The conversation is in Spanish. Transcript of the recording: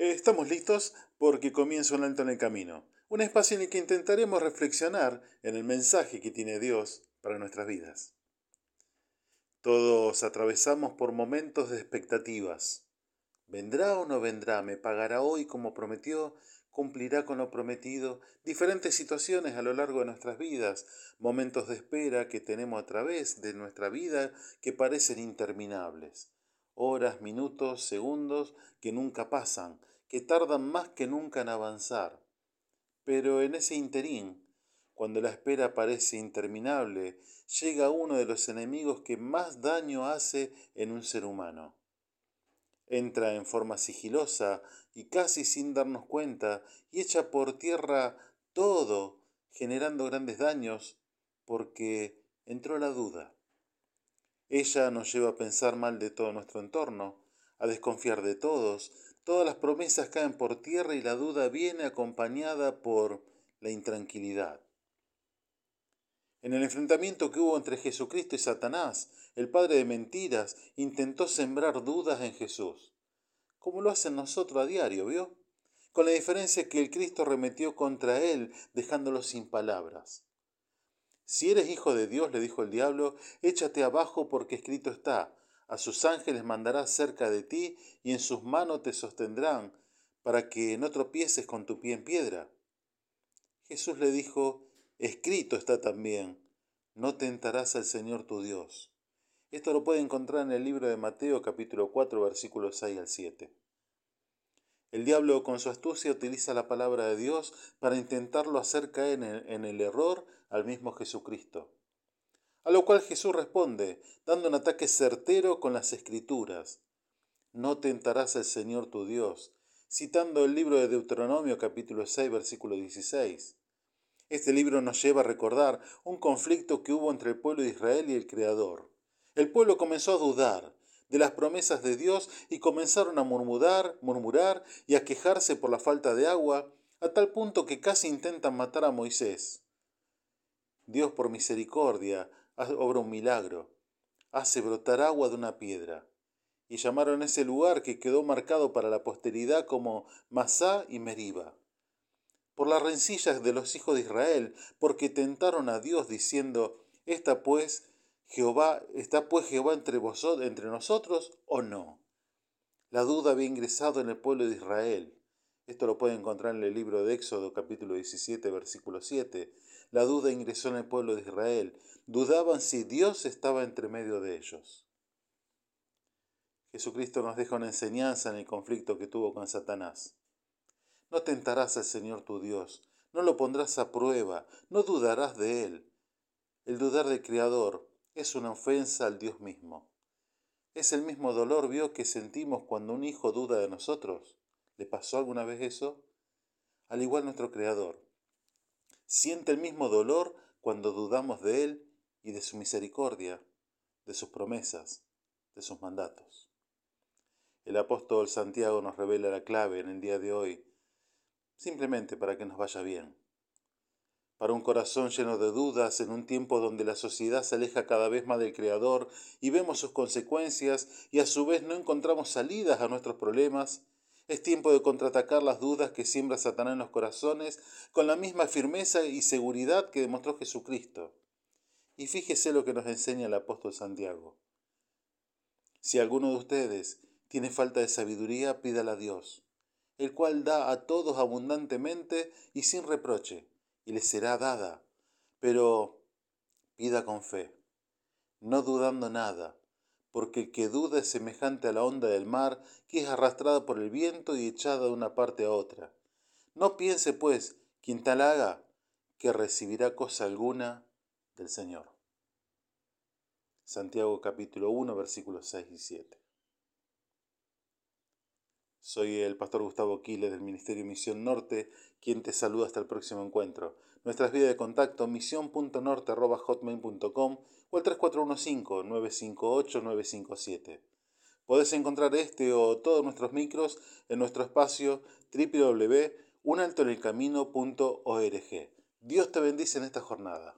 Estamos listos porque comienza un alto en el camino, un espacio en el que intentaremos reflexionar en el mensaje que tiene Dios para nuestras vidas. Todos atravesamos por momentos de expectativas. ¿Vendrá o no vendrá? ¿Me pagará hoy como prometió? ¿Cumplirá con lo prometido? Diferentes situaciones a lo largo de nuestras vidas, momentos de espera que tenemos a través de nuestra vida que parecen interminables. Horas, minutos, segundos que nunca pasan, que tardan más que nunca en avanzar. Pero en ese interín, cuando la espera parece interminable, llega uno de los enemigos que más daño hace en un ser humano. Entra en forma sigilosa y casi sin darnos cuenta y echa por tierra todo, generando grandes daños, porque entró la duda. Ella nos lleva a pensar mal de todo nuestro entorno, a desconfiar de todos, Todas las promesas caen por tierra y la duda viene acompañada por la intranquilidad. En el enfrentamiento que hubo entre Jesucristo y Satanás, el padre de mentiras intentó sembrar dudas en Jesús, como lo hacen nosotros a diario, ¿vio? Con la diferencia que el Cristo remetió contra él, dejándolo sin palabras. Si eres hijo de Dios, le dijo el diablo, échate abajo porque escrito está, a sus ángeles mandará cerca de ti y en sus manos te sostendrán para que no tropieces con tu pie en piedra. Jesús le dijo, escrito está también, no tentarás al Señor tu Dios. Esto lo puede encontrar en el libro de Mateo capítulo 4 versículos 6 al 7. El diablo con su astucia utiliza la palabra de Dios para intentarlo hacer caer en el error al mismo Jesucristo. A lo cual Jesús responde, dando un ataque certero con las escrituras. No tentarás al Señor tu Dios, citando el libro de Deuteronomio capítulo 6 versículo 16. Este libro nos lleva a recordar un conflicto que hubo entre el pueblo de Israel y el Creador. El pueblo comenzó a dudar de las promesas de Dios y comenzaron a murmurar, murmurar y a quejarse por la falta de agua, a tal punto que casi intentan matar a Moisés. Dios por misericordia obra un milagro, hace brotar agua de una piedra. Y llamaron ese lugar que quedó marcado para la posteridad como Masá y Meriba. Por las rencillas de los hijos de Israel, porque tentaron a Dios diciendo, ¿Está pues Jehová, está pues Jehová entre vosotros, entre nosotros o no? La duda había ingresado en el pueblo de Israel. Esto lo puede encontrar en el libro de Éxodo capítulo 17 versículo 7. La duda ingresó en el pueblo de Israel. Dudaban si Dios estaba entre medio de ellos. Jesucristo nos deja una enseñanza en el conflicto que tuvo con Satanás. No tentarás al Señor tu Dios, no lo pondrás a prueba, no dudarás de Él. El dudar del Creador es una ofensa al Dios mismo. Es el mismo dolor, vio, que sentimos cuando un hijo duda de nosotros. ¿Le pasó alguna vez eso? Al igual nuestro Creador siente el mismo dolor cuando dudamos de Él y de su misericordia, de sus promesas, de sus mandatos. El apóstol Santiago nos revela la clave en el día de hoy, simplemente para que nos vaya bien. Para un corazón lleno de dudas, en un tiempo donde la sociedad se aleja cada vez más del Creador y vemos sus consecuencias y a su vez no encontramos salidas a nuestros problemas, es tiempo de contraatacar las dudas que siembra Satanás en los corazones con la misma firmeza y seguridad que demostró Jesucristo. Y fíjese lo que nos enseña el apóstol Santiago. Si alguno de ustedes tiene falta de sabiduría, pídala a Dios, el cual da a todos abundantemente y sin reproche, y le será dada. Pero pida con fe, no dudando nada, porque el que duda es semejante a la onda del mar, que es arrastrada por el viento y echada de una parte a otra. No piense, pues, quien tal haga, que recibirá cosa alguna del Señor. Santiago capítulo 1 versículos 6 y 7. Soy el pastor Gustavo Quiles del Ministerio Misión Norte, quien te saluda hasta el próximo encuentro. Nuestras vías de contacto misión.norte.hotmail.com o el 3415-958-957. Podés encontrar este o todos nuestros micros en nuestro espacio www.unaltoenelcamino.org. Dios te bendice en esta jornada.